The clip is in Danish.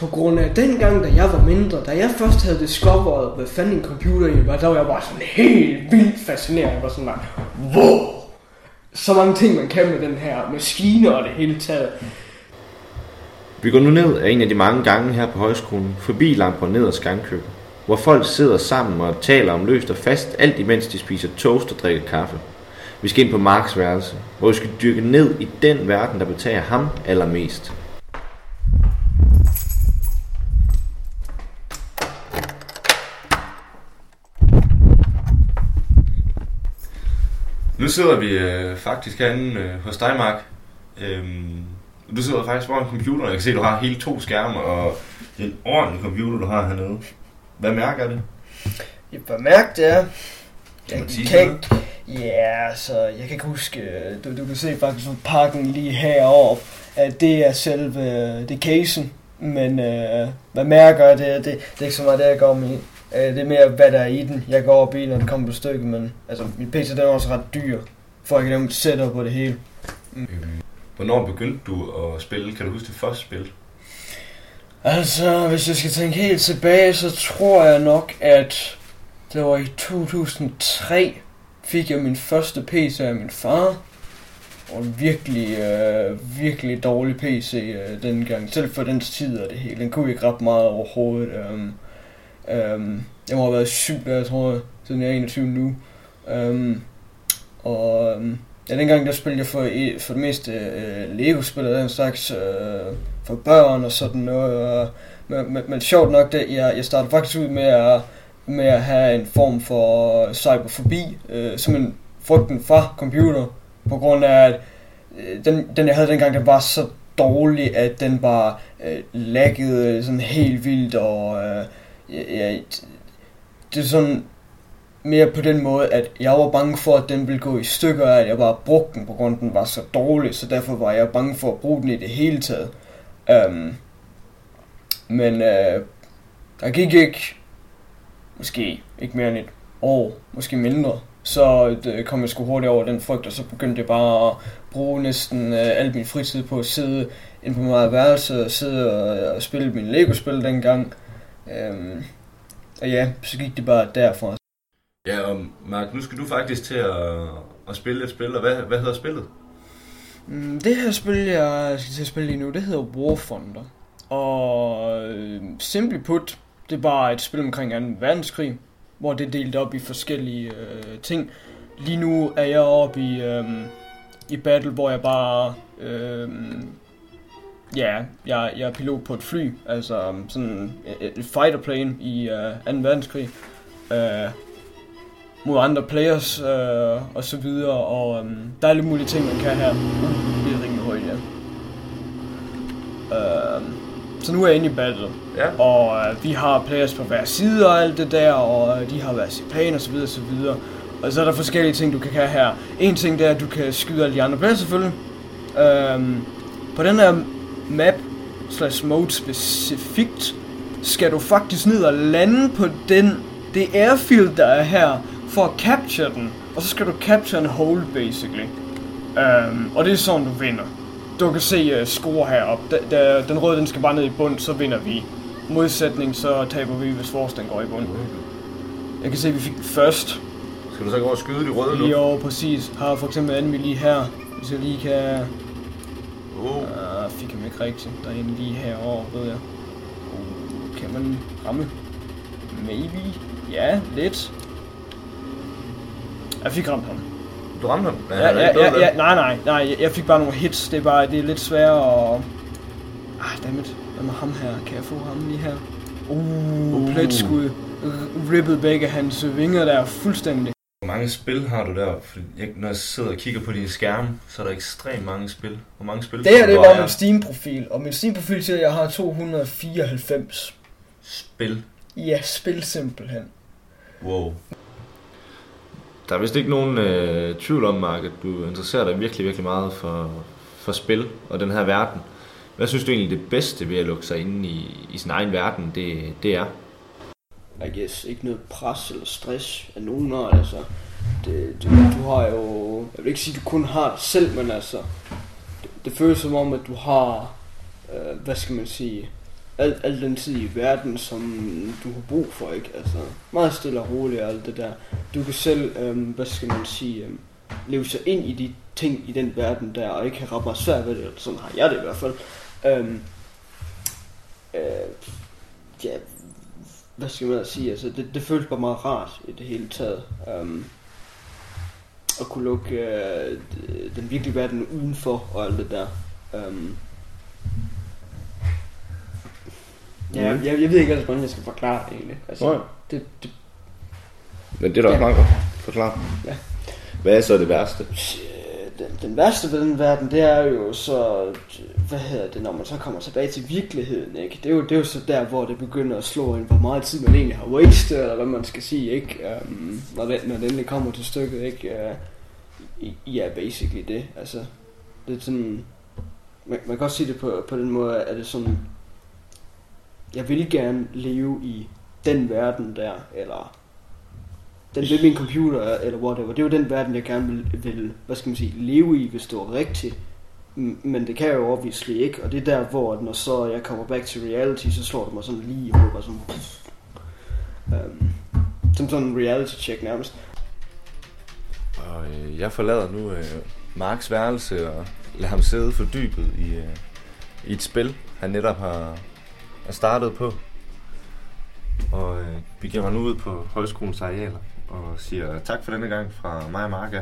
På grund af dengang, da jeg var mindre, da jeg først havde discoveret, hvad fanden en computer egentlig var, der var jeg bare sådan helt vildt fascineret. Jeg var sådan der, wow! Så mange ting, man kan med den her maskine og det hele taget. Vi går nu ned af en af de mange gange her på højskolen, forbi langt ned ad Skankøkken, hvor folk sidder sammen og taler om løst og fast, alt imens de spiser toast og drikker kaffe. Vi skal ind på Marks værelse, hvor vi skal dykke ned i den verden, der betager ham allermest. Nu sidder vi øh, faktisk herinde øh, hos dig, Mark. Øhm, du sidder faktisk foran computeren. Jeg kan se, at du har hele to skærme, og det er en ordentlig computer, du har hernede. Hvad mærker det? Jeg bare mærke det er. Kan Jeg sige kan noget? ikke, ja, så jeg kan ikke huske, øh, du, du kan se faktisk på pakken lige heroppe, at det er selve, det er casen, men øh, hvad mærker jeg det, det, det er ikke så meget det, jeg går med. Øh, det er mere, hvad der er i den, jeg går op i, når det kommer på stykket, men altså, min PC den er også ret dyr, for jeg kan sætte på det hele. Øhm, Hvornår begyndte du at spille? Kan du huske det første spil? Altså, hvis jeg skal tænke helt tilbage, så tror jeg nok, at det var i 2003, fik jeg min første PC af min far. Og en virkelig, øh, virkelig dårlig PC øh, dengang. Selv for den tid og det hele. Den kunne ikke ret meget overhovedet. Um, Øhm, jeg må have været syv jeg tror siden jeg er 21 nu. Øhm, og øhm, ja, dengang der spillede jeg for, for det meste øh, Lego-spil og den slags øh, for børn og sådan noget. Og, men, men, men sjovt nok, det, jeg, jeg startede faktisk ud med at, med at have en form for cyberfobi, øh, en frygten fra computer, på grund af, at øh, den, den jeg havde dengang, den var så dårlig, at den bare øh, laggede sådan helt vildt, og øh, ja, det er sådan mere på den måde, at jeg var bange for, at den ville gå i stykker, at jeg bare brugte den, på grund af, den var så dårlig, så derfor var jeg bange for at bruge den i det hele taget. Um, men uh, der gik ikke, måske ikke mere end et år, måske mindre, så det kom jeg sgu hurtigt over den frygt, og så begyndte jeg bare at bruge næsten øh, al min fritid på at sidde inde på mit værelse og sidde og, øh, og spille min Lego-spil dengang. Um, og ja, så gik det bare derfra. Ja, og Mark, nu skal du faktisk til at, at spille et spil, og hvad, hvad hedder spillet? Mm, Det her spil, jeg skal til at spille lige nu, det hedder War Thunder. Og øh, simply put, det er bare et spil omkring 2. verdenskrig, hvor det er delt op i forskellige øh, ting. Lige nu er jeg oppe i, øh, i battle, hvor jeg bare... Øh, ja, jeg, jeg er pilot på et fly, altså um, sådan et, et fighter plane i øh, 2. verdenskrig. Øh, mod andre players øh, og så videre, og øhm, der er lidt mulige ting, man kan her. Uh, det er rimelig højt, ja. Øh, så nu er jeg inde i battle, Ja. og øh, vi har players på hver side og alt det der, og øh, de har hver sin plan og så videre og så videre. Og så er der forskellige ting, du kan have her. En ting, det er, at du kan skyde alle de andre players selvfølgelig. Øhm, på den her map slash mode specifikt, skal du faktisk ned og lande på den, det airfield, der er her, for at capture den. Og så skal du capture en hole, basically. Um, og det er sådan, du vinder. Du kan se uh, score heroppe. Da, da, den røde, den skal bare ned i bund, så vinder vi. Modsætning, så taber vi, hvis vores den går i bund. Jeg kan se, at vi fik først. Skal du så gå og skyde de røde nu? Over præcis. Har for eksempel enemy lige her. Hvis jeg lige kan... Oh. Uh, fik ham ikke rigtigt. Der er en lige herovre, ved jeg. Uh, kan man ramme? Maybe. Ja, lidt. Jeg fik ramt ham. Du ramte ham? Ja, ja, ja, ja, nej, nej, nej, jeg- fik bare nogle hits. Det er bare, det er lidt sværere at... Ah, dammit. Hvad med ham her? Kan jeg få ham lige her? Uh, Uh. pletskud. R- Rippet begge hans vinger der fuldstændig. Hvor mange spil har du der? Fordi jeg, når jeg sidder og kigger på din skærm, så er der ekstremt mange spil. Hvor mange spil? Det her, det er der min Steam-profil. Og min Steam-profil siger, at jeg har 294. Spil. Ja, spil simpelthen. Wow. Der er vist ikke nogen øh, tvivl om, Mark, at du interesserer dig virkelig, virkelig meget for, for spil og den her verden. Hvad synes du egentlig det bedste ved at lukke sig inde i, i sin egen verden, det, det er? I guess, ikke noget pres eller stress af nogen art, altså. Det, det, du har jo, jeg vil ikke sige, at du kun har det selv, men altså, det, det føles som om, at du har, øh, hvad skal man sige, al, al den tid i verden, som du har brug for, ikke? Altså, meget stille og roligt og alt det der. Du kan selv, øh, hvad skal man sige, øh, leve sig ind i de ting i den verden der, og ikke have ret meget svært ved det. Sådan har jeg det i hvert fald. Øh, øh, ja, hvad skal man sige, altså det, det føles bare meget rart i det hele taget. Um, at kunne lukke øh, den virkelige verden udenfor og alt det der. Um, ja, Mhm. jeg, jeg ved ikke altså, hvordan jeg skal forklare det egentlig. Altså, Nej. det, det, Men det er da også Ja. meget godt. Forklar. Ja. Hvad er så det værste? Den, den værste ved den verden, det er jo så, hvad hedder det, når man så kommer tilbage til virkeligheden, ikke? Det er jo, det er jo så der, hvor det begynder at slå ind, hvor meget tid man egentlig har wasted, eller hvad man skal sige, ikke? Um, når, det, når det endelig kommer til stykket, ikke? Øh, uh, ja, basically det, altså, det er sådan, man, man kan også sige det på, på den måde, at det sådan, jeg vil gerne leve i den verden der, eller den ved min computer, eller whatever. Det er jo den verden, jeg gerne vil, vil hvad skal man sige, leve i, hvis det var rigtigt. Men det kan jeg jo obviously ikke, og det er der, hvor når så jeg kommer back to reality, så slår det mig sådan lige i hovedet, sådan, pff. um, som sådan en reality check nærmest. Og øh, jeg forlader nu øh, Marks værelse og lader ham sidde fordybet i, øh, i et spil, han netop har, har startet på. Og øh, vi giver mig nu ud på højskolens arealer og siger tak for denne gang fra mig og Mark.